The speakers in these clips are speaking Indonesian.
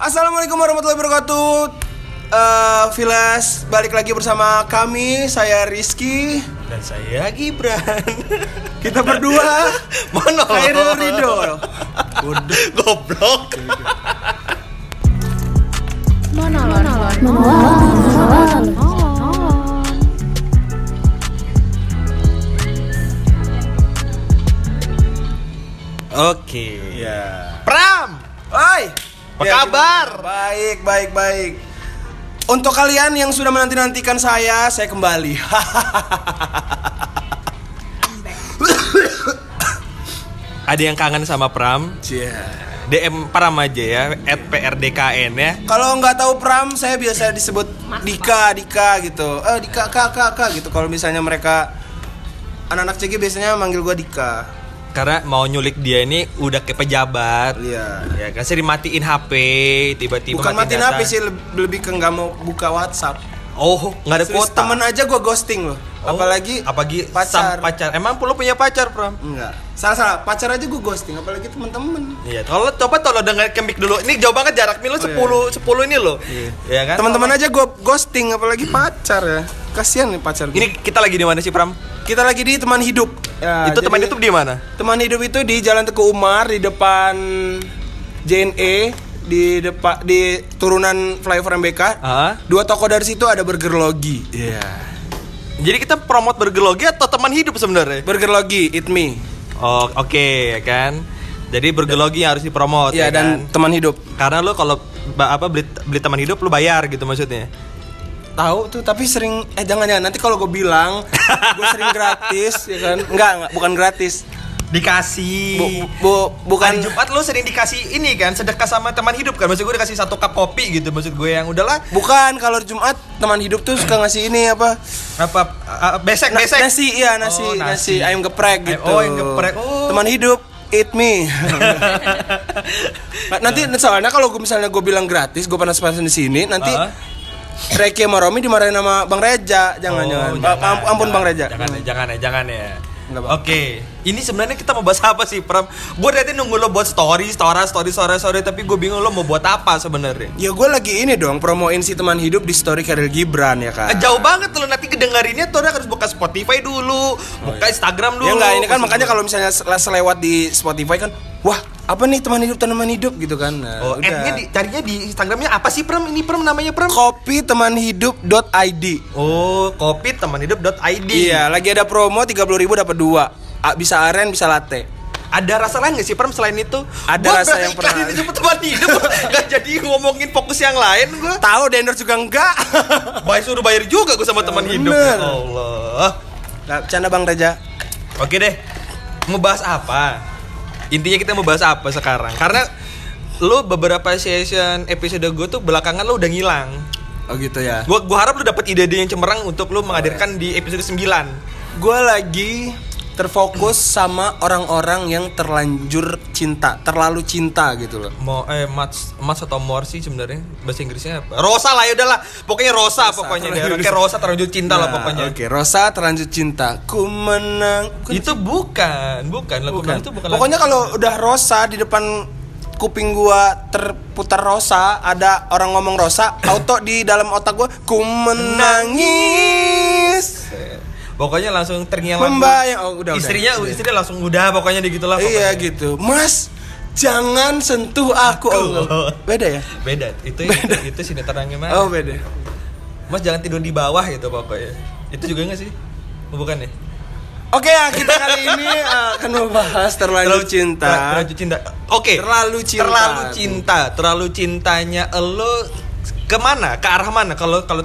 Assalamualaikum warahmatullahi wabarakatuh. Eh, Vilas balik lagi bersama kami. Saya Rizky. Dan saya Gibran. Kita berdua. Monolog. Khairul Ridho. Goblok. Oke. Ya. Pram. Oi. Apa Ya, kabar? Baik, baik, baik. Untuk kalian yang sudah menanti-nantikan saya, saya kembali. Ada yang kangen sama Pram? Cia. DM Pram aja ya, at PRDKN ya. Kalau nggak tahu Pram, saya biasa disebut Dika, Dika gitu. Eh, Dika, Kak, Kak, Kak gitu. Kalau misalnya mereka anak-anak CG biasanya manggil gua Dika. Karena mau nyulik dia ini udah ke pejabat. Iya. Ya kan sering matiin HP, tiba-tiba Bukan matiin data. HP sih, leb- lebih ke nggak mau buka WhatsApp. Oh, nggak ada Serius, kuota. temen aja gua ghosting loh. Oh, apalagi apalagi pacar. pacar. Emang lu punya pacar, Pram? Enggak. Salah salah, pacar aja gua ghosting, apalagi temen-temen. Iya, kalau coba tolong denger kemik dulu. Ini jauh banget jarak lu 10 10 ini loh. Iya kan? Teman-teman aja gua ghosting, apalagi pacar ya. Kasihan nih pacar gua. Ini kita lagi di mana sih, Pram? kita lagi di teman hidup. Ya, itu teman jadi- itu di mana? Teman hidup itu di Jalan Teguh Umar di depan JNE di depan di turunan flyover MBK. Ah. Dua toko dari situ ada Burger Logi. Iya. Jadi kita promote burger logi atau teman hidup sebenarnya? Burger Logi, eat me. Oh, oke ya kan. Jadi burger logi yang harus dipromot Iya ya dan kan? teman hidup. Karena lu kalau apa beli beli teman hidup lu bayar gitu maksudnya. Tahu tuh tapi sering eh jangan ya nanti kalau gue bilang gue sering gratis ya kan. Enggak, enggak bukan gratis. Dikasih. Bu, bu, bukan Hari Jumat lu sering dikasih ini kan sedekah sama teman hidup kan maksud gue dikasih satu cup kopi gitu maksud gue yang udahlah bukan kalau Jumat teman hidup tuh suka ngasih ini apa? apa uh, besek Na- besek nasi iya nasi, Oh, nasi nasi. ayam geprek gitu. oh, ayam geprek. Oh. Teman hidup eat me. Nah, nanti soalnya kalau gue misalnya gue bilang gratis, gue panas-panasin di sini, nanti Ah. Reki sama Romi dimarahin sama Bang Reja. Jangan, jangan. Oh, Am- ampun Bang Reja. Jangan, ya, jangan ya, jangan ya. Bang. Ini sebenarnya kita mau bahas apa sih, Pram? Gue tadi nunggu lo buat story, story, story, story, story, tapi gue bingung lo mau buat apa sebenarnya. Ya gue lagi ini dong promoin si teman hidup di story Karel Gibran ya kan. Jauh banget lo nanti kedengerinnya tuh harus buka Spotify dulu, buka Instagram dulu. Ya enggak, ini kan makanya kalau misalnya sel- selewat di Spotify kan, wah apa nih teman hidup teman hidup gitu kan. Nah, Oh, udah. di, carinya di Instagramnya apa sih, Pram? Ini Pram namanya Pram? Kopi teman hidup.id. Oh, kopi temanhidup.id. Iya, lagi ada promo 30.000 dapat dua. Bisa aren, bisa latte. Ada rasa lain gak sih Pram selain itu? Ada Gua rasa yang pernah- iklanin itu teman hidup Gak jadi ngomongin fokus yang lain gue Tahu di endorse juga enggak? Bayar suruh bayar juga gue sama teman hidup. Ya Allah Nah, canda Bang Reja. Oke deh Mau bahas apa? Intinya kita mau bahas apa sekarang? Karena Lu beberapa session episode gue tuh belakangan lu udah ngilang Oh gitu ya. Gua, gua harap lu dapet ide-ide yang cemerlang untuk lu menghadirkan di episode 9 Gue lagi terfokus sama orang-orang yang terlanjur cinta, terlalu cinta gitu loh. mau eh mas mas atau mor sih sebenarnya bahasa Inggrisnya apa? Rosa lah ya udahlah pokoknya Rosa, pokoknya deh kayak Rosa terlanjur cinta lah Nah, pokoknya Oke, Rosa terlanjur cinta. Ku menang. Bukan itu bukan bukan lagu bukan. itu bukan Pokoknya kalau udah Rosa di depan kuping gua terputar Rosa, ada orang ngomong Rosa, auto di dalam otak gua ku menangis. Pokoknya langsung terngiang lagu Membayang. Oh, udah, udah. istrinya istrinya langsung udah pokoknya di gitulah Iya gitu. Mas, jangan sentuh aku. Oh, beda ya? beda itu itu, itu sinetron yang mana Oh, beda. mas jangan tidur di bawah gitu pokoknya itu juga enggak sih Oh, bukan ya Oke ya, kita kali ini akan membahas terlanjur cinta. terlanjur cinta oke Terlalu cinta. terlalu cinta terlalu cintanya lo ke mana ke arah mana kalau kalau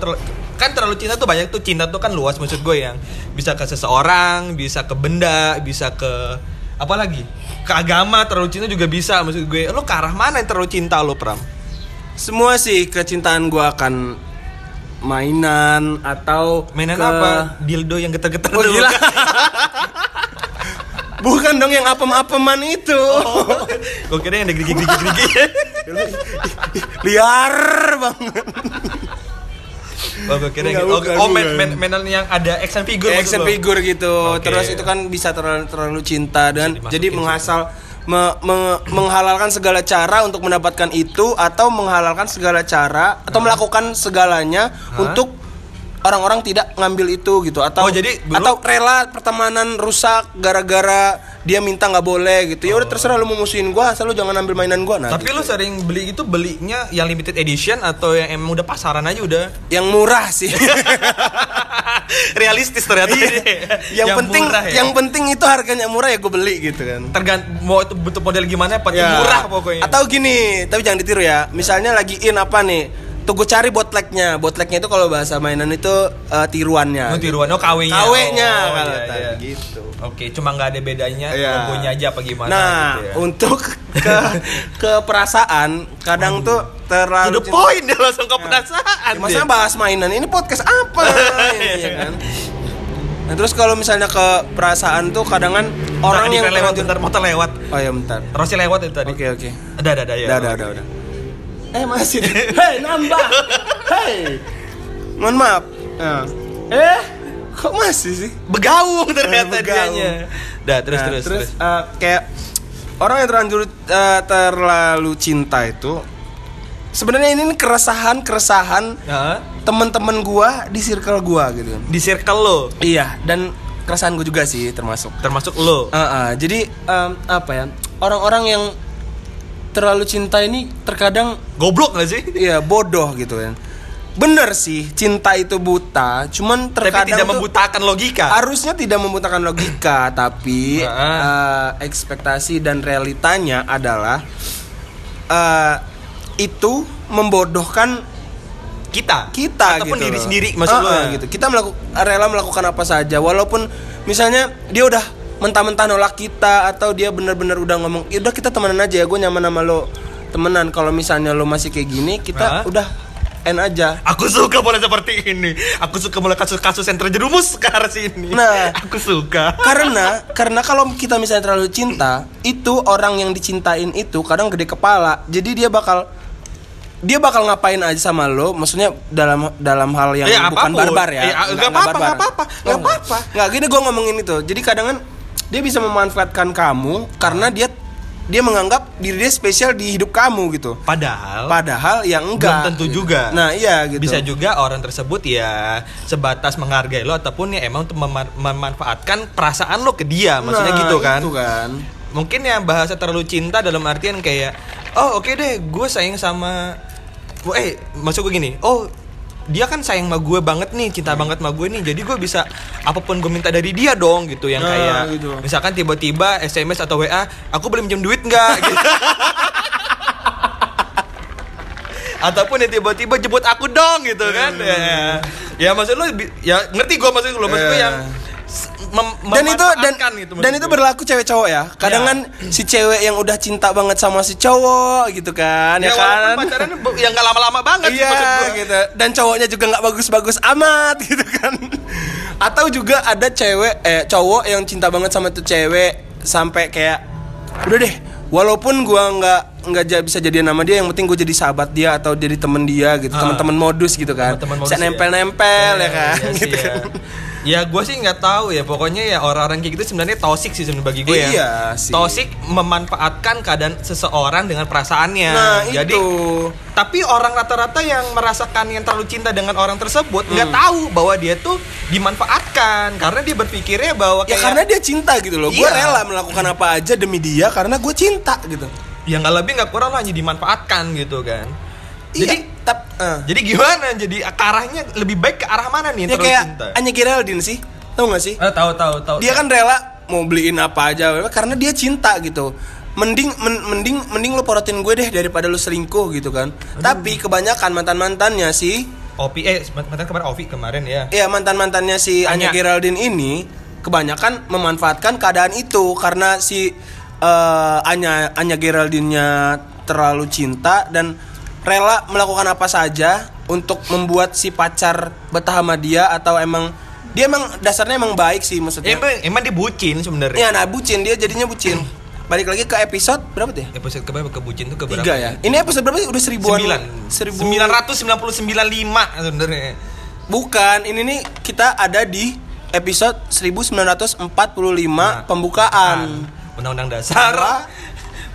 kan terlalu cinta tuh banyak tuh cinta tuh kan luas maksud gue yang bisa ke seseorang bisa ke benda bisa ke apa lagi ke agama terlalu cinta juga bisa maksud gue lo ke arah mana yang terlalu cinta lo pram Semua sih kecintaan gua akan mainan atau mainan ke- apa dildo yang getar-getar Oh, dulu. gila. Bukan dong yang apem-apeman itu. gue kira yang gerigi-gerigi Liar banget. Oh, gue kira gitu. Oh, bukan, oh, yang ada action figure Action figure gitu. Oke. Terus itu kan bisa terlalu terlalu cinta dan dimasukin jadi menghasal me- me- menghalalkan segala cara untuk mendapatkan itu atau menghalalkan segala cara atau melakukan segalanya untuk orang-orang tidak ngambil itu gitu atau Oh, jadi dulu- atau rela pertemanan rusak gara-gara dia minta nggak boleh gitu ya udah terserah lu mau musuhin gua asal lu jangan ambil mainan gua nah Tapi gitu. lu sering beli itu belinya yang limited edition atau yang emang udah pasaran aja udah yang murah sih realistis ternyata ini. yang, penting murah ya. yang penting itu harganya murah ya gue beli gitu kan tergant mau itu bentuk model gimana penting Ya. murah pokoknya. Atau gini, tapi jangan ditiru ya. Misalnya lagi in apa nih? Tuh gue cari botleknya. Botleknya itu kalau bahasa mainan itu eh, tiruannya. Oh, tiruan oh KW-nya. KW-nya Oh, kalau iya, tadi iya. gitu. Oke, cuma nggak ada bedanya Iya. logonya aja apa gimana Nah, gitu ya. untuk ke ke perasaan kadang tuh terlalu the point dia langsung ke perasaan. Ya, maksudnya bahas mainan ini podcast apa ini, ya kan? Nah, terus kalau misalnya ke perasaan tuh kadang kan orang yang lewat bentar motor lewat. Oh ya bentar. Rossi lewat itu tadi. Oke oke. Ada ada ada ya. Udah, udah, udah, udah. Eh masih. Hei, nambah. Hei. Mohon maaf. Nah. Eh, kok masih sih? Begaung ternyata Eh, begaung. dianya. Dah terus Nah, terus terus. eh, kayak orang yang terlanjur eh, terlalu cinta itu sebenarnya ini keresahan keresahan Nah, teman-teman gua di circle gua gitu. di circle lo Iya, dan keresahan gua juga sih termasuk. termasuk lo. Ah, jadi em, apa ya? Orang-orang yang terlalu cinta ini terkadang Goblok gak sih? Iya bodoh gitu kan. Bener sih cinta itu buta, cuman Tapi terkadang tidak tuh membutakan logika. harusnya tidak membutakan logika, tapi eh, ekspektasi dan realitanya adalah eh, itu membodohkan kita. kita Ataupun gitu diri loh. sendiri maksud Ah, lo. ah, ya? gitu. Kita melakukan rela melakukan apa saja walaupun misalnya dia udah mentah-mentah nolak kita atau dia benar-benar udah ngomong, "Ya udah kita temenan aja ya, gue nyaman sama lo." Temenan kalau misalnya lo masih kayak gini, kita Ah. udah end aja. Aku suka mulai seperti ini. Aku suka mulai kasus-kasus yang terjerumus ke arah sini. Nah. aku suka. karena karena kalau kita misalnya terlalu cinta itu orang yang dicintain itu kadang gede kepala jadi dia bakal dia bakal ngapain aja sama lo maksudnya dalam dalam hal yang Ya, bukan apa pun. barbar ya Eh, Nggak- apa-apa, nggak apa-apa, nggak apa-apa. nggak gini gue ngomongin itu jadi kadang kan dia bisa memanfaatkan kamu karena dia dia menganggap diri dia spesial di hidup kamu gitu Padahal padahal yang belum enggak tentu gitu. juga. nah iya gitu Bisa juga orang tersebut ya sebatas menghargai lo ataupun ya emang untuk mema- memanfaatkan perasaan lo ke dia, maksudnya Nah, gitu kan. itu kan Mungkin ya bahasa terlalu cinta dalam artian kayak oh oke deh gue sayang sama eh maksud gue gini oh dia kan sayang sama gue banget nih cinta banget sama gue nih. Jadi gue bisa apa pun gue minta dari dia dong gitu yang Nah, kayak gitu. misalkan tiba-tiba SMS atau WA aku boleh minjem duit nggak? Gitu. Ataupun ya tiba-tiba jemput aku dong gitu kan. Ya, ya. Maksud lu bi- ya ngerti gue maksud lu. Maksud gue Eh. yang mem- dan itu dan gitu dan itu berlaku cewek cowok ya? Kadang Ya. kan si cewek yang udah cinta banget sama si cowok gitu kan ya, ya, kan? pacaran ya nggak lama-lama banget iya gitu. Dan cowoknya juga nggak bagus-bagus amat gitu kan? Atau juga ada cewek eh cowok yang cinta banget sama tuh cewek sampai kayak udah deh walaupun gua nggak nggak bisa jadian sama dia yang penting gue jadi sahabat dia atau jadi temen dia gitu Ah. teman-teman modus gitu kan. Teman-teman bisa modus ya. nempel-nempel ya, Iya, kan? iya sih gitu ya. kan Ya gue sih nggak tahu ya pokoknya ya orang-orang kayak gitu sebenarnya toxic sih sebenarnya bagi gue ya. Iya sih. Toxic memanfaatkan keadaan seseorang dengan perasaannya. nah Jadi itu tapi orang rata-rata yang merasakan yang terlalu cinta dengan orang tersebut nggak Hmm. tahu bahwa dia tuh dimanfaatkan karena dia berpikirnya bahwa Ya kayak karena dia cinta gitu loh. Gue Iya. rela melakukan apa aja demi dia karena gue cinta gitu. ya nggak lebih nggak kurang lo hanya dimanfaatkan gitu kan. Jadi iya, tap, eh. jadi gimana? Jadi arahnya lebih baik ke arah mana nih ya kayak cinta? Anya Geraldine sih, tau gak sih? Eh, tahu tahu tahu. Dia kan rela mau beliin apa aja karena dia cinta gitu. Mending men- mending mending lu porotin gue deh daripada lu selingkuh gitu kan. Tapi kebanyakan mantan mantannya sih, Opi eh mantan kemarin Ovi kemarin ya. ya mantan mantannya si Anya Anya. Geraldine ini kebanyakan memanfaatkan keadaan itu karena si eh, Anya Anya Geraldine-nya terlalu cinta dan rela melakukan apa saja untuk membuat si pacar betah sama dia atau emang dia emang dasarnya emang baik sih maksudnya. Emang emang dia bucin sebenarnya. Ya, nah bucin dia jadinya bucin. Balik lagi ke episode berapa tuh ya? Episode keberapa ke bucin tuh keberapa? Tiga ya. Ini episode berapa sih? Udah seribuan. Sembilan. Seribu. Sembilan ratus sembilan puluh sembilan lima sebenarnya. Bukan. Ini nih kita ada di episode 1945 Nah, pembukaan. Undang-undang dasar.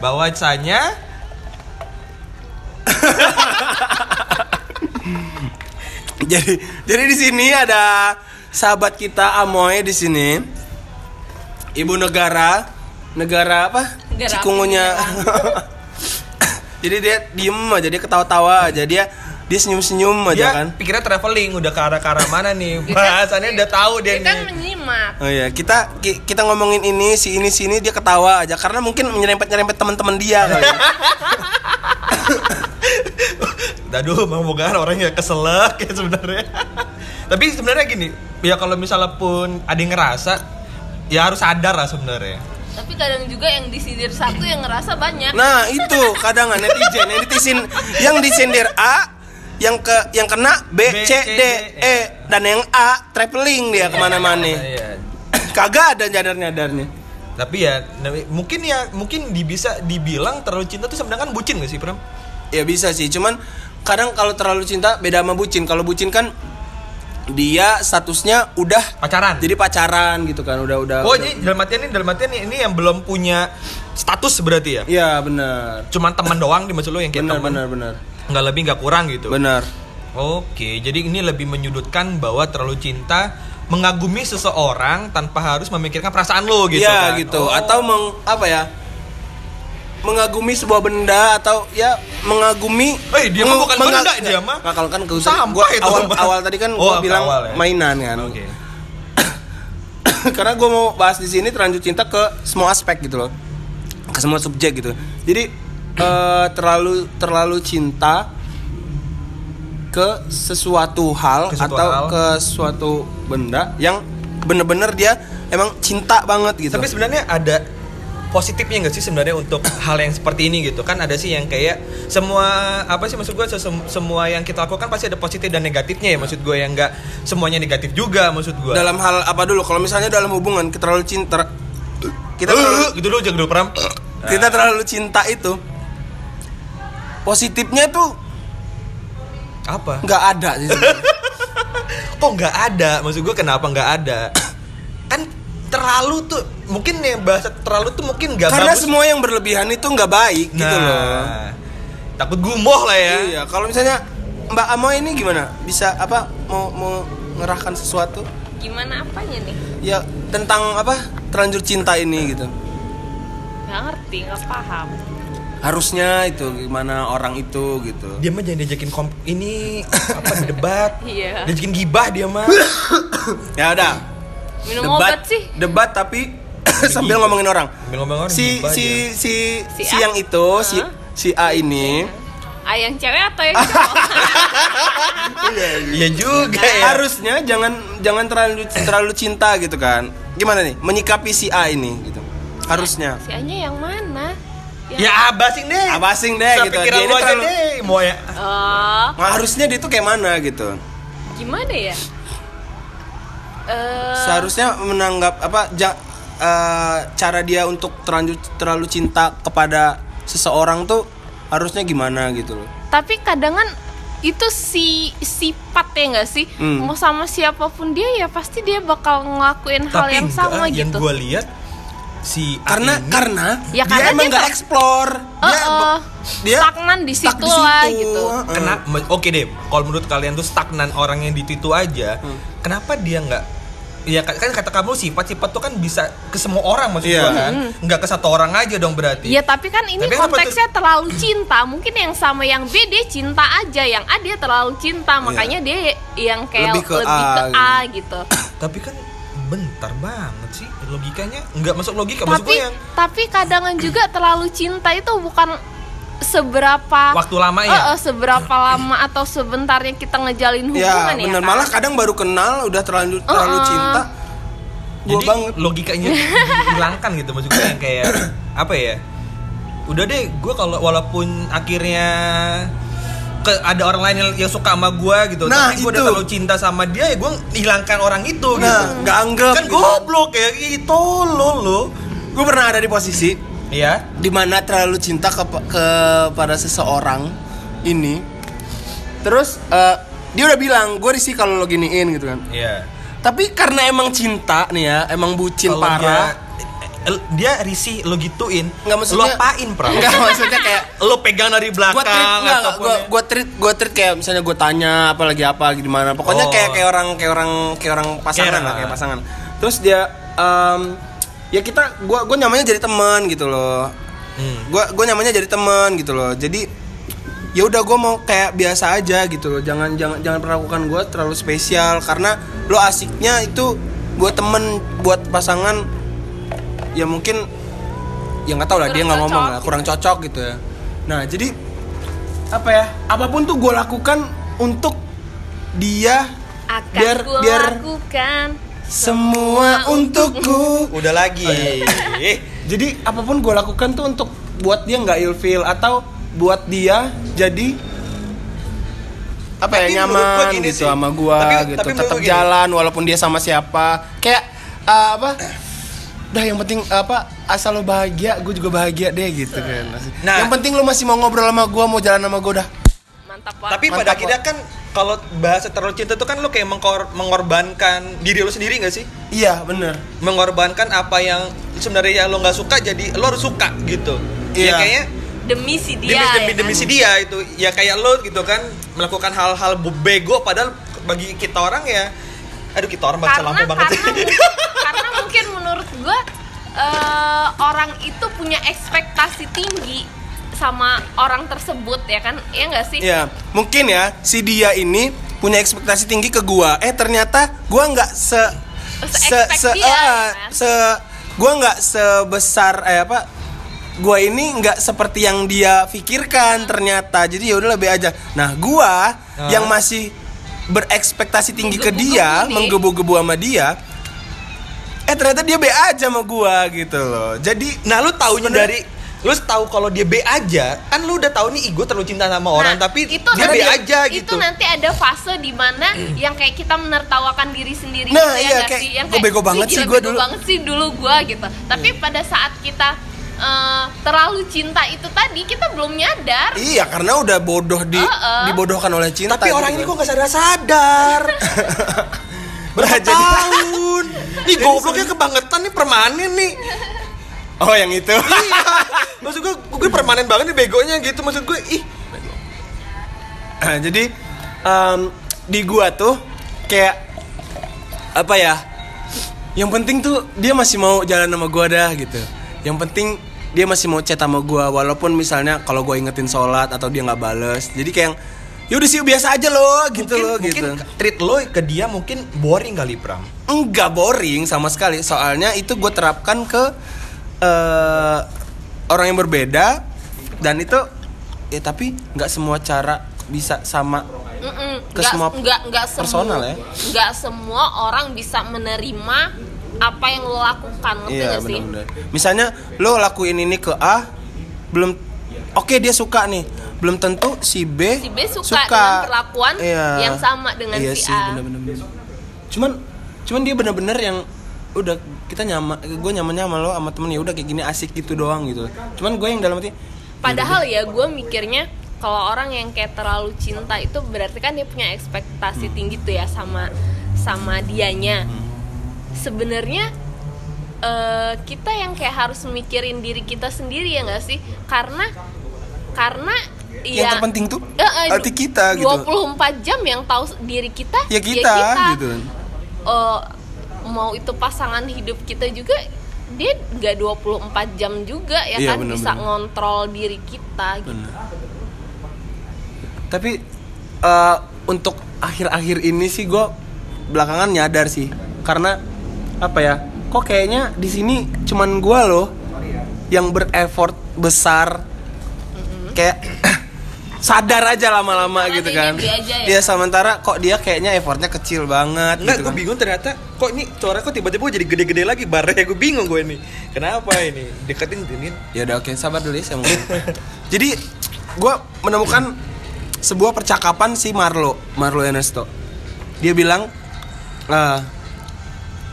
bahwasanya jadi jadi di sini ada sahabat kita Amoy di sini. Ibu negara, negara apa? Negara Cikungunya. jadi dia diem aja, dia ketawa-tawa aja, dia dia senyum-senyum aja dia kan. pikirnya traveling udah ke arah ke arah mana nih bahasannya udah tahu dia Kita nih menyimak. Oh iya, kita ki- kita ngomongin ini si ini si ini dia ketawa aja karena mungkin nyerempet-nyerempet teman-teman dia kali. Aduh, mau moga orangnya keselak ya sebenarnya. Tapi sebenarnya gini, ya kalau misalnya pun ada yang ngerasa, ya harus sadar lah sebenarnya. Tapi kadang juga yang disindir satu yang ngerasa banyak. Nah, itu kadang netizen yang netizen yang disindir A yang ke yang kena B, B, C, D, E dan yang A traveling dia ke mana-mana. Iya. Kagak ada nyadar-nyadarnya. Tapi ya mungkin ya mungkin di, bisa dibilang terlalu cinta tuh sebenarnya kan bucin gak sih, Pram? Ya bisa sih, cuman kadang kalau terlalu cinta beda sama bucin. Kalau bucin kan dia statusnya udah Pacaran. jadi pacaran gitu kan, udah udah. oh, udah- jadi dalam artian ini dalam artian ini, ini yang belum punya status berarti ya? Iya benar. Cuman teman doang di lo yang kayak Benar teman. benar benar. Nggak lebih nggak kurang gitu. Benar. Oke, jadi ini lebih menyudutkan bahwa terlalu cinta mengagumi seseorang tanpa harus memikirkan perasaan lo gitu Iya kan. gitu. Oh. Atau meng apa ya? Mengagumi sebuah benda atau ya mengagumi Eh, dia meng- bukan menga- benda, dia mah. Nah, kalau kan gua itu awal awal tadi kan Oh, gua bilang awal ya? mainan kan. Oke. Karena gue mau bahas di sini terlanjur cinta ke semua aspek gitu loh. Ke semua subjek gitu. Jadi eh, terlalu terlalu cinta ke sesuatu hal Ke suatu atau hal. ke suatu benda yang bener-bener dia emang cinta banget gitu. Tapi sebenarnya ada positifnya nggak sih sebenarnya untuk hal yang seperti ini gitu? Kan ada sih yang kayak semua apa sih maksud gue semua yang kita lakukan pasti ada positif dan negatifnya ya maksud gue yang nggak semuanya negatif juga maksud gue dalam hal apa dulu? Kalau misalnya dalam hubungan kita terlalu cinta kita terlalu, gitu dulu jangan dulu pram. Kita terlalu cinta itu positifnya tuh apa? nggak ada sih kok nggak ada? Maksud gue kenapa nggak ada? Kan terlalu tuh mungkin yang bahasa terlalu tuh mungkin nggak karena bagus. semua yang berlebihan itu nggak baik gitu loh. nah takut gumoh lah ya. Iya kalau misalnya Mbak Amo ini gimana? Bisa apa mau mau ngerahkan sesuatu? Gimana apanya nih? ya tentang apa terlanjur cinta ini gitu. Gak ngerti, gak paham. harusnya itu gimana orang itu gitu. Dia mah jangan diajakin kom ini apa debat. Iya. diajakin gibah dia mah. Ya udah Minum obat sih. debat tapi sambil ngomongin orang. Sambil ngomongin orang, si si, si Si yang itu si si A ini. Ah, yang cewek atau yang cowok? iya juga ya. Harusnya jangan jangan terlalu terlalu cinta gitu kan. Gimana nih? Menyikapi si A ini gitu. Harusnya. Si Anya yang mana? Yang- ya abasing deh abasing deh gitu. Sepikiran dia ini terlalu deh mau ya. Oh, Nah, harusnya dia tuh kayak mana gitu. Gimana ya? Eh, seharusnya menanggap apa ja- eh, cara dia untuk terlanjur terlalu cinta kepada seseorang tuh harusnya gimana gitu loh tapi kadang kan itu si sifat ya nggak sih Hmm. mau sama siapa pun dia ya pasti dia bakal ngelakuin hal tapi yang enggak, sama yang gitu gue lihat si A karena ini- karena Ya, dia karena emang dia nggak explore Oh, dia oh. dia stagnan di stuck situ lah gitu Heeh. Kena, me- oke deh, kalau menurut kalian tuh stagnan orang yang di situ aja, Hmm. kenapa dia nggak? Ya kan kata kamu sifat-sifat tuh kan bisa ke semua orang maksud Iya. gua kan, nggak ke satu orang aja dong berarti. Ya tapi kan ini Tapi konteksnya terlalu cinta. Mungkin yang sama yang B dia cinta aja. Yang A dia terlalu cinta. Makanya dia yang kayak Lebih ke lebih A ke gitu. A gitu. Tapi kan bentar banget sih logikanya, nggak masuk logika Tapi gua yang tapi kadangan juga terlalu cinta itu bukan seberapa waktu lama ya. eh, seberapa lama atau sebentarnya kita ngejalin ya hubungan ya, bener kan? malah kadang baru kenal udah terlanjur terlalu Heeh. cinta gua Jadi banget logikanya dihilangkan gitu maksud gue yang kayak apa ya? Udah deh, gue kalau walaupun akhirnya ke ada orang lain yang, yang suka sama gue gitu, Nah, tapi gue udah itu. terlalu cinta sama dia ya gue hilangkan orang itu gitu. nah nggak anggap Kan gitu. goblok ya gitu lo lo. gue pernah ada di posisi Iya. di mana terlalu cinta ke kepada seseorang ini terus eh, dia udah bilang gue risih kalau lo giniin gitu kan Iya. tapi karena emang cinta nih ya emang bucin Kalau parah dia el- dia risih lo gituin Nggak, lo maksudnya- apain pra Enggak maksudnya kayak lo pegang dari belakang gua treat ataupun gua, ya. gua treat gua treat kayak misalnya gua tanya apa lagi apa gimana pokoknya Oh. kayak kayak orang kayak orang kayak orang pasangan Kayak- lah kayak pasangan terus dia em, ya kita gua gua nyamannya jadi teman gitu loh. Hmm. gua gua nyamannya jadi teman gitu loh. Jadi ya udah gua mau kayak biasa aja gitu loh. Jangan jangan jangan perlakukan gua terlalu spesial. Karena lo asiknya itu buat temen buat pasangan ya mungkin ya nggak tahu lah dia Kurang nggak ngomong lah kurang cocok gitu ya. Nah jadi apa ya apa pun tuh gue lakukan untuk dia akan biar gua biar lakukan semua untukku. Udah lagi. Oh, jadi apa pun gue lakukan tuh untuk buat dia nggak ilfeel atau buat dia jadi apa Tapi ya nyaman gini gitu sih. sama gua Tapi- gitu. tapi tetap gini. jalan walaupun dia sama siapa. Kayak uh, apa? Udah yang penting apa asal lo bahagia gue juga bahagia deh gitu kan. Nah. yang penting lo masih mau ngobrol sama gua mau jalan sama gua udah. Mantap pak. Tapi pada Mantap, akhirnya kan kalau bahasa terlalu cinta itu kan lo kayak mengkor- mengorbankan diri lo sendiri gak sih? Iya bener. Mengorbankan apa yang sebenarnya lo nggak suka jadi lo harus suka gitu. Iya. ya kayaknya demi si demi dia demi, ya demi kan? si dia itu. Ya kayak lo gitu kan melakukan hal-hal bego padahal bagi kita orang ya aduh kita orang karena lampu banget. karena, sih mu- karena mungkin menurut gue eh, orang itu punya ekspektasi tinggi sama orang tersebut ya kan? Ya nggak sih? Ya mungkin ya si dia ini punya ekspektasi tinggi ke gua. Eh ternyata gua nggak se se se, dia, ah, ya kan? se gua nggak sebesar eh apa gua ini nggak seperti yang dia pikirkan ternyata. Jadi ya udah lebih aja. Nah gua Ah. yang masih berekspektasi tinggi ke dia menggebu-gebu sama dia eh ternyata dia be aja sama gua gitu loh. Jadi nah lu taunya dari lu tahu kalau dia B aja kan lu udah tahu nih gue terlalu cinta sama orang Nah, tapi itu dia B aja itu gitu nanti ada fase di mana yang kayak kita menertawakan diri sendiri Nah, gitu ya iya, nggak kayak, sih yang gua bego banget "Ih, sih bego dulu." banget sih dulu gua gitu tapi pada saat kita eh, terlalu cinta itu tadi kita belum nyadar Iya karena udah bodoh di Heeh. dibodohkan oleh cinta. tapi orang gitu ini kan. kok nggak sadar sadar berapa tahun nih gobloknya kebangetan nih permanen nih Oh yang itu. iya maksud gue gue permanen banget nih begonya gitu maksud gue ih Jadi em, di gua tuh kayak apa ya? Yang penting tuh dia masih mau jalan sama gua dah gitu. Yang penting dia masih mau chat sama gua walaupun misalnya kalau gua ingetin sholat atau dia nggak bales. Jadi kayak ya udah sih biasa aja loh gitu mungkin, loh mungkin gitu. treat lo ke dia mungkin boring kali Pram Enggak boring sama sekali. Soalnya itu gue terapkan ke eh, orang yang berbeda dan itu ya tapi nggak semua cara bisa sama Mm-mm. Ke Nggak- semua nggak semua personal ya? nggak semua orang bisa menerima apa yang lo lakukan ngerti Iya nggak sih benar-benar. Misalnya lo lakuin ini ke A, belum oke dia suka nih, belum tentu si B si B suka, dengan perlakuan Iya. yang sama dengan iya si sih, A bener-bener. Cuman cuman dia bener-bener yang udah kita nyaman, gue nyamannya sama lo sama temen ya udah kayak gini asik gitu doang gitu. Cuman gue yang dalam hati Padahal ya gue mikirnya kalau orang yang kayak terlalu cinta itu berarti kan dia punya ekspektasi Hmm. tinggi tuh ya sama sama dianya. Sebenarnya eh, kita yang kayak harus mikirin diri kita sendiri ya nggak sih? Karena karena yang ya terpenting tuh eh, hati kita gitu. 24 jam yang tahu diri kita Ya kita, gitu. Eh, mau itu pasangan hidup kita juga dia nggak 24 jam juga ya Iya, kan bener-bener. bisa ngontrol diri kita gitu. Bener. Tapi eh, untuk akhir-akhir ini sih gue belakangan nyadar sih karena apa ya? Kok kayaknya di sini cuman gue loh yang berefort besar kayak sadar aja lama-lama Karena gitu kan. dia aja ya. Iya sementara kok dia kayaknya effortnya kecil banget Enggak, gitu gue kan. bingung ternyata kok ini suara kok tiba-tiba jadi gede-gede lagi barnya gue bingung gue ini. Kenapa ini? Deketin ini. Ya udah oke, sabar dulu ya saya mau. Jadi gue menemukan sebuah percakapan si Marlo, Marlo Ernesto. Dia bilang, "Eh,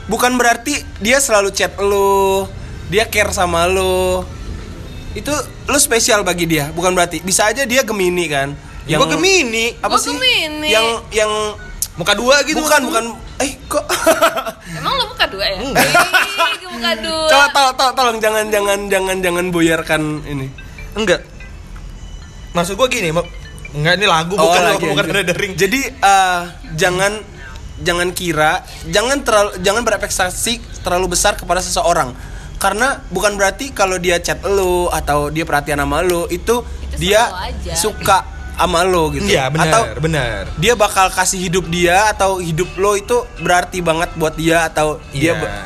bukan berarti dia selalu chat lu, dia care sama lu. Itu lu spesial bagi dia, bukan berarti. Bisa aja dia Gemini kan. Yang gue Gemini, apa Gua sih? Gemini. Yang yang muka dua gitu. bukan bukan eh kok Emang lo bukan dua ya? Ih, kebuka dua. Coba tolong, tolong, tolong jangan jangan jangan jangan buyarkan ini. Enggak. Maksud gua gini, mau enggak ini lagu Oh, bukan lagi, bukan anjir. ada ring. Jadi eh, jangan jangan kira, jangan terlalu jangan berekspektasi terlalu besar kepada seseorang. Karena bukan berarti kalau dia chat lu atau dia perhatian sama lu itu, Itu dia aja. suka sama lu gitu. Iya, benar, Atau benar. dia bakal kasih hidup dia atau hidup lo itu berarti banget buat dia atau dia Iya.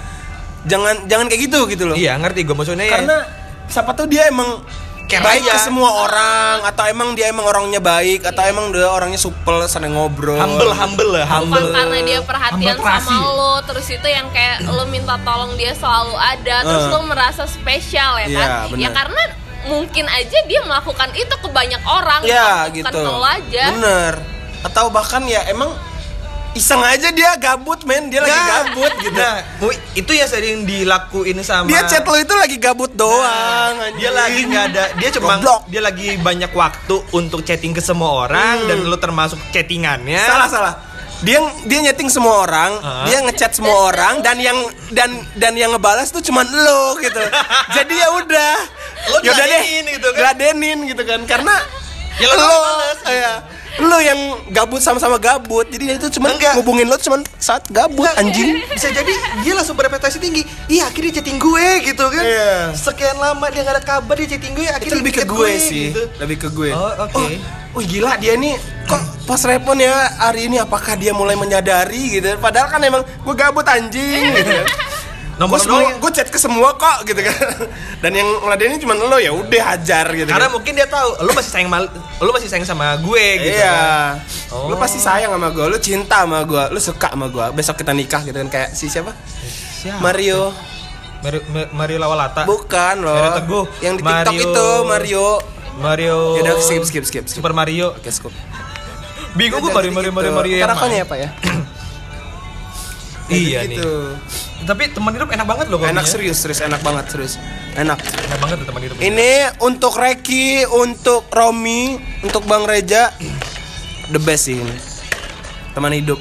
jangan jangan kayak gitu gitu loh. Iya, ngerti gua maksudnya ya. Karena siapa tuh dia emang Care baik aja. ke semua orang atau emang dia emang orangnya baik atau emang dia orangnya supel seneng ngobrol. humble humble lah, Bukan humble. karena dia perhatian Humble sama lo Terus itu yang kayak lo minta tolong dia selalu ada Terus lo merasa spesial ya Iya, kan benar. Ya karena mungkin aja dia melakukan itu ke banyak orang Ya bukan gitu. aja Bener. Atau bahkan ya emang iseng aja dia gabut men dia lagi Nah, gabut gitu. Nah, itu yang sering dilakuin sama dia chat lo itu lagi gabut doang. anjing. dia lagi nggak ada dia cuma Goblok. dia lagi banyak waktu untuk chatting ke semua orang Hmm. dan lu termasuk chattingannya salah salah dia dia nyeting semua orang Hah? dia ngechat semua orang dan yang dan dan yang ngebalas tuh cuman lo gitu jadi ya udah Lo Yaudah diladenin gitu kan? diladenin gitu kan karena Ya lo lo ya, lo yang gabut sama-sama gabut jadi dia itu Enggak. ngubungin lo cuman saat gabut anjing bisa jadi dia langsung berekspektasi tinggi iya akhirnya chatting gue gitu kan Iya. sekian lama dia gak ada kabar dia chatting gue itu akhirnya lebih ke chat gue sih gitu. lebih ke gue Oh, oke. wih gila dia nih kok pas respon ya hari ini apakah dia mulai menyadari gitu padahal kan emang gue gabut anjing gitu. Nomor gue semua gue chat ke semua kok gitu kan. Dan yang ngeladenin cuma lo ya udah hajar gitu karena kan. mungkin dia tahu lu masih sayang mal, lu masih sayang sama gue gitu iya. kan. Oh. lo pasti sayang sama gue lo cinta sama gue lo suka sama gue besok kita nikah gitu kan. Kayak si siapa? Siapa? Mario. Mario, Ma- Mario Lawalata. Bukan loh. Mario Teguh. yang di TikTok Mario- itu Mario. Mario. Ya udah skip skip skip skip. Super Mario. Oke, skip. bingung gue Mario Mario gitu. Mario Mario yang Karakonnya mana? apa ya iya Jadi nih. gitu. tapi teman hidup enak banget loh enak kopinya. serius serius enak banget serius. Enak. Enak banget tuh teman hidup. Ini untuk Reki untuk Romi untuk Bang Reja the best sih ini. Teman hidup.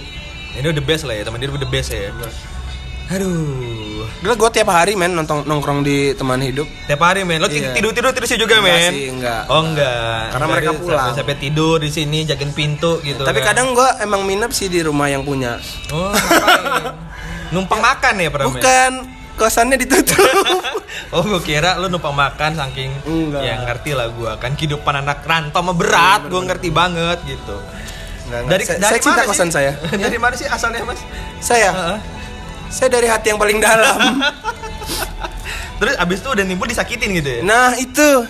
Ini udah best lah ya teman hidup udah best ya aduh Gila gue tiap hari men nonton nongkrong di teman hidup tiap hari men lo Iya. tidur tidur terus juga Enggak men sih, enggak. oh enggak Karena Enggak, mereka pulang. sampai, sampai tidur di sini jagain pintu gitu tapi kan. kadang gue emang minap sih di rumah yang punya oh numpang makan ya pernah bukan kosannya ditutup Oh gue kira lu numpang makan saking Enggak. Ya ngerti lah gue kan kehidupan anak rantau mah berat Gue ngerti banget gitu Enggak, enggak. saya, saya cinta mana sih? kosan saya Dari mana sih asalnya mas? saya Heeh. Saya dari hati yang paling dalam. Terus abis itu udah nimbul disakitin gitu ya? nah itu.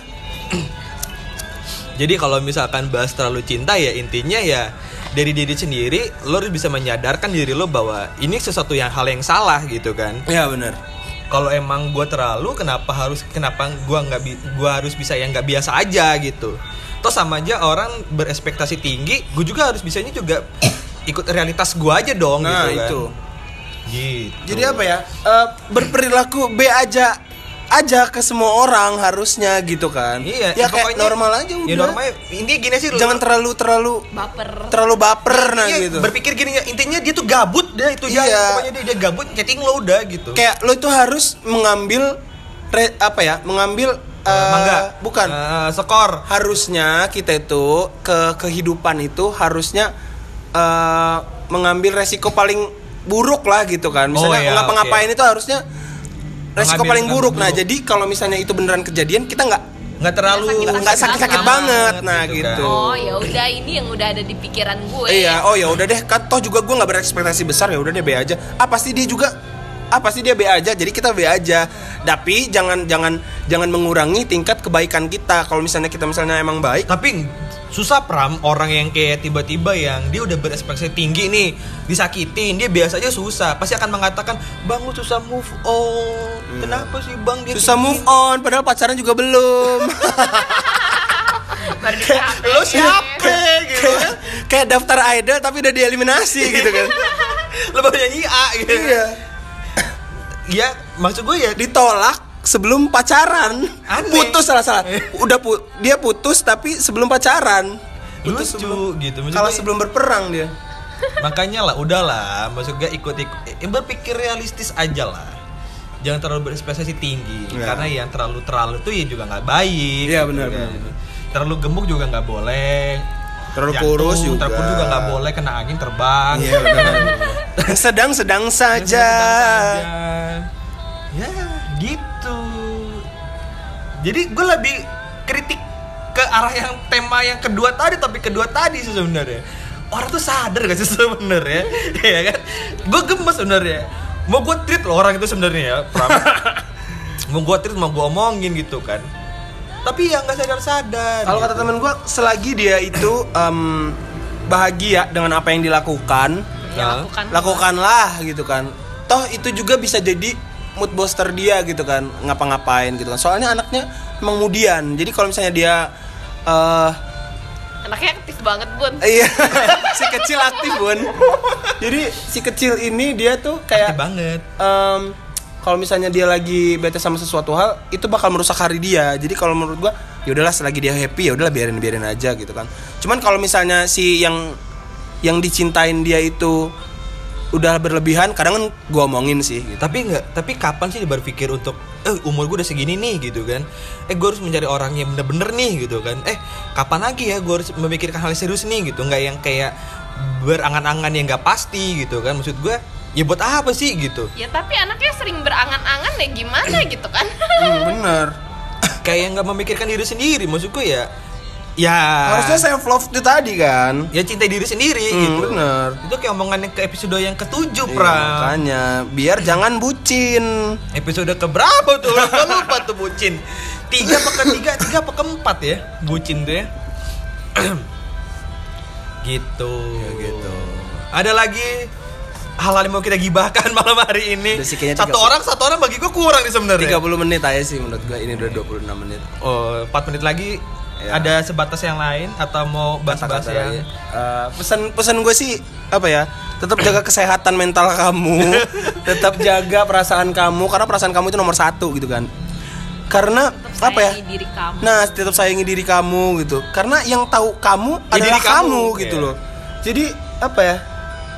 Jadi kalau misalkan bahas terlalu cinta ya intinya ya dari diri sendiri lo harus bisa menyadarkan diri lo bahwa ini sesuatu yang hal yang salah gitu kan. Ya benar. Kalau emang gue terlalu kenapa harus kenapa gua nggak gua harus bisa yang nggak biasa aja gitu? Toh sama aja orang berespektasi tinggi gue juga harus bisanya juga ikut realitas gue aja dong nah gitu kan. itu gitu Jadi apa ya? Eh, berperilaku B aja aja ke semua orang harusnya gitu kan. iya Ya kayak pokoknya- normal aja udah. ya normal intinya gini sih Jangan terlalu terlalu baper terlalu baper nah Iya, gitu. berpikir gini ya intinya dia tuh gabut dia itu aja Iya. pokoknya dia, dia gabut chatting lo udah gitu Kayak lo itu harus mengambil re- apa ya? Mengambil eh, mangga bukan. Eh, skor Harusnya kita itu ke kehidupan itu harusnya eh, mengambil resiko paling buruk lah gitu kan. Misalnya Oh, iya, ngapa-ngapain itu harusnya resiko paling buruk. Nah, buruk. jadi kalau misalnya itu beneran kejadian kita nggak nggak terlalu nggak sakit-sakit banget nah kan. gitu. oh ya udah ini yang udah ada di pikiran gue Iya, oh ya udah deh, kan toh juga gue nggak berekspektasi besar ya udah deh B aja. Ah pasti dia juga ah pasti dia B aja, jadi kita B aja. Tapi jangan jangan jangan mengurangi tingkat kebaikan kita. Kalau misalnya kita misalnya emang baik, tapi susah pram orang yang kayak tiba-tiba yang dia udah berespektasi tinggi nih disakitin dia biasa aja susah. Pasti akan mengatakan bang lu susah move on. Kenapa sih bang dia susah move on, padahal pacaran juga belum. lo siapa? Gitu kayak, kayak daftar idol tapi udah dieliminasi gitu kan. lo baru nyanyi A gitu. Iya. ya maksud gue ya Ditolak sebelum pacaran. Aneh. Putus salah salah. Udah pu dia putus tapi sebelum pacaran. Putus lucu sebelum gitu maksud kalah gue- sebelum berperang dia. makanya lah udahlah maksud gue ikut ikut eh, berpikir realistis aja lah jangan terlalu berekspektasi tinggi Ya. karena yang terlalu terlalu tuh ya juga nggak baik Iya, benar, gitu kan. benar. terlalu gemuk juga nggak boleh Terlalu Jatuh, kurus juga. terlalu juga nggak boleh kena angin terbang Iya, Sedang-sedang saja. Sedang-sedang saja. Jadi gue lebih kritik ke arah yang tema yang kedua tadi tapi kedua tadi sih sebenarnya. Orang tuh sadar gak sih sebenarnya? Ya kan? Gue gemes sebenarnya. Mau gue treat loh orang itu sebenarnya ya mau gue treat mau gue omongin gitu kan. Tapi ya nggak sadar sadar Kalau kata temen gue, selagi dia itu em, bahagia dengan apa yang dilakukan, ya lakukan. lakukanlah gitu kan. Toh itu juga bisa jadi mood booster dia gitu kan, ngapa-ngapain gitu kan. Soalnya anaknya emang mudian. Jadi kalau misalnya dia eh anaknya aktif banget bun iya, si kecil aktif, Bun. Jadi si kecil ini dia tuh kayak Aktif banget em, kalau misalnya dia lagi bete sama sesuatu hal itu bakal merusak hari dia jadi kalau menurut gua ya udahlah selagi dia happy ya udahlah biarin biarin aja gitu kan cuman kalau misalnya si yang yang dicintain dia itu udah berlebihan kadang kan gua omongin sih gitu. tapi nggak tapi kapan sih dia berpikir untuk eh umur gue udah segini nih gitu kan. Eh gue harus mencari orang yang bener-bener nih gitu kan. Eh kapan lagi ya gue harus memikirkan hal yang serius nih gitu. Nggak yang kayak berangan-angan yang nggak pasti gitu kan. Maksud gue ya buat apa sih gitu. Ya tapi anaknya sering berangan-angan ya gimana gitu kan? Hmm, bener. Kayak nggak memikirkan diri sendiri maksud gue ya ya. Harusnya self love itu tadi kan. Ya cintai diri sendiri Hmm, gitu. Bener. itu kayak omongannya ke episode yang ketujuh Iya, pra makanya. Biar jangan bucin. Episode keberapa tuh? Lupa lupa tuh bucin. Tiga apa ketiga tiga? Apa keempat ya? Bucin tuh ya. Gitu. Ya, gitu. ada lagi hal-hal yang mau kita gibahkan malam hari ini. Satu 30. orang satu orang bagi gue kurang nih sebenarnya. 30 menit aja sih menurut gua. Ini udah 26 menit. Oh 4 menit lagi Ya. ada sebatas yang lain atau mau bahas-bahas yang. Eh, pesan pesan gue sih apa ya tetap jaga kesehatan mental kamu tetap jaga perasaan kamu karena perasaan kamu itu nomor satu gitu kan karena Tetap apa ya sayangi diri kamu nah tetap sayangi diri kamu gitu karena yang tahu kamu Ya, adalah diri kamu, kamu, gitu ya. loh jadi apa ya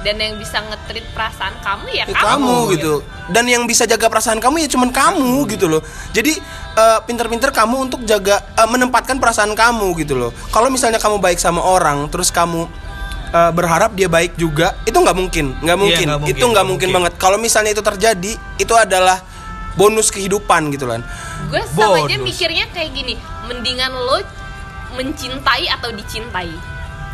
dan yang bisa nge-treat perasaan kamu ya Ya, kamu, kamu gitu. dan yang bisa jaga perasaan kamu ya cuman kamu gitu loh. Jadi eh, pinter-pinter kamu untuk jaga eh, menempatkan perasaan kamu gitu loh. Kalau misalnya kamu baik sama orang terus kamu eh, berharap dia baik juga itu nggak mungkin. Nggak mungkin. Iya, nggak mungkin, itu nggak mungkin mungkin. banget. Kalau misalnya itu terjadi itu adalah bonus kehidupan gitu kan. Gue sama aja mikirnya kayak gini. Mendingan lo mencintai atau dicintai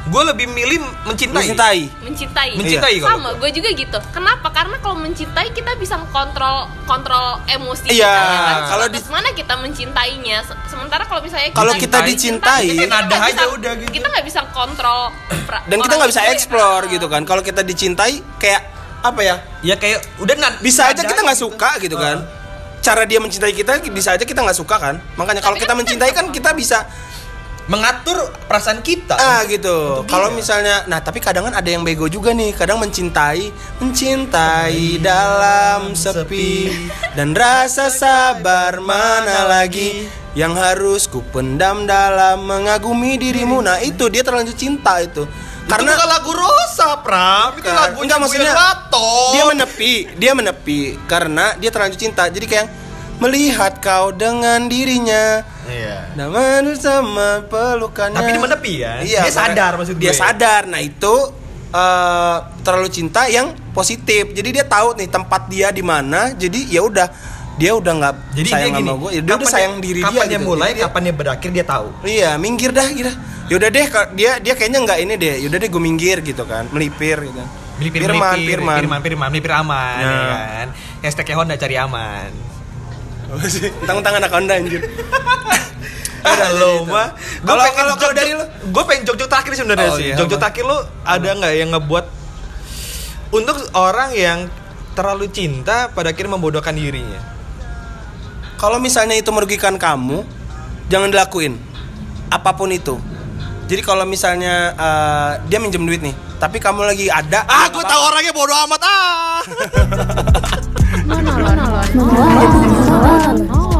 gue lebih milih mencintai. Mencintai. Mencintai. Mencintai kalau sama gue juga gitu. Kenapa? Karena kalau mencintai kita bisa kontrol kontrol emosi Iya, kita ya kan? kalau di- mana kita mencintainya? Se- sementara kalau misalnya Kalau kita cintai, dicintai, kita nada nggak aja bisa- udah gitu. kita nggak bisa kontrol dan kita nggak bisa ya explore kan? gitu kan. Kalau kita dicintai kayak apa ya? Ya kayak udah nad- bisa aja kita nggak gitu. suka gitu kan. Cara dia mencintai kita bisa aja kita nggak suka kan. Makanya kalau kita kan mencintai kan kita bisa mengatur perasaan kita. Ah gitu. Kalau misalnya nah tapi kadang kan ada yang bego juga nih. Kadang mencintai mencintai dalam sepi. Dan rasa sabar mana lagi yang harus ku pendam dalam mengagumi dirimu. Nah itu dia terlanjur cinta itu. Karena bukan lagu Rosa Pram itu lagunya Enggak, maksudnya dia menepi dia menepi karena dia terlanjur cinta. Jadi kayak melihat kau dengan dirinya iya Nama sama pelukannya. Tapi dia menepi ya? Iya. Dia sadar maksud Dia gue. sadar. Nah itu eh, terlalu cinta yang positif. Jadi dia tahu nih tempat dia di mana. Jadi ya udah dia udah nggak jadi sayang dia gini sama gue. Ya, dia udah sayang diri dia. kapan dia gitu. mulai Jadi dia- kapan dia berakhir dia tahu Iya, minggir dah gitu. Yaudah deh, dia dia kayaknya nggak ini deh. Yaudah deh, gue minggir gitu kan, melipir gitu. Melipir, Firman, melipir, Firman. Firman, Firman, melipir aman, Nah. ya kan. Hashtagnya Honda cari aman. Tangan-tangan anak Honda anjir. Ada lo mah. Gue pengen kalau- jok- dari lo? gue pengen jok-jok terakhir sebenarnya Oh, sih. iya, Jok-jok terakhir lo ada nggak yang ngebuat untuk orang yang terlalu cinta pada akhirnya membodohkan dirinya? Kalau misalnya itu merugikan kamu, jangan dilakuin. Apa pun itu. Jadi kalau misalnya eh, dia minjem duit nih, tapi kamu lagi ada, Ah, gue tahu orangnya bodoh amat ah. monolog monolog monolog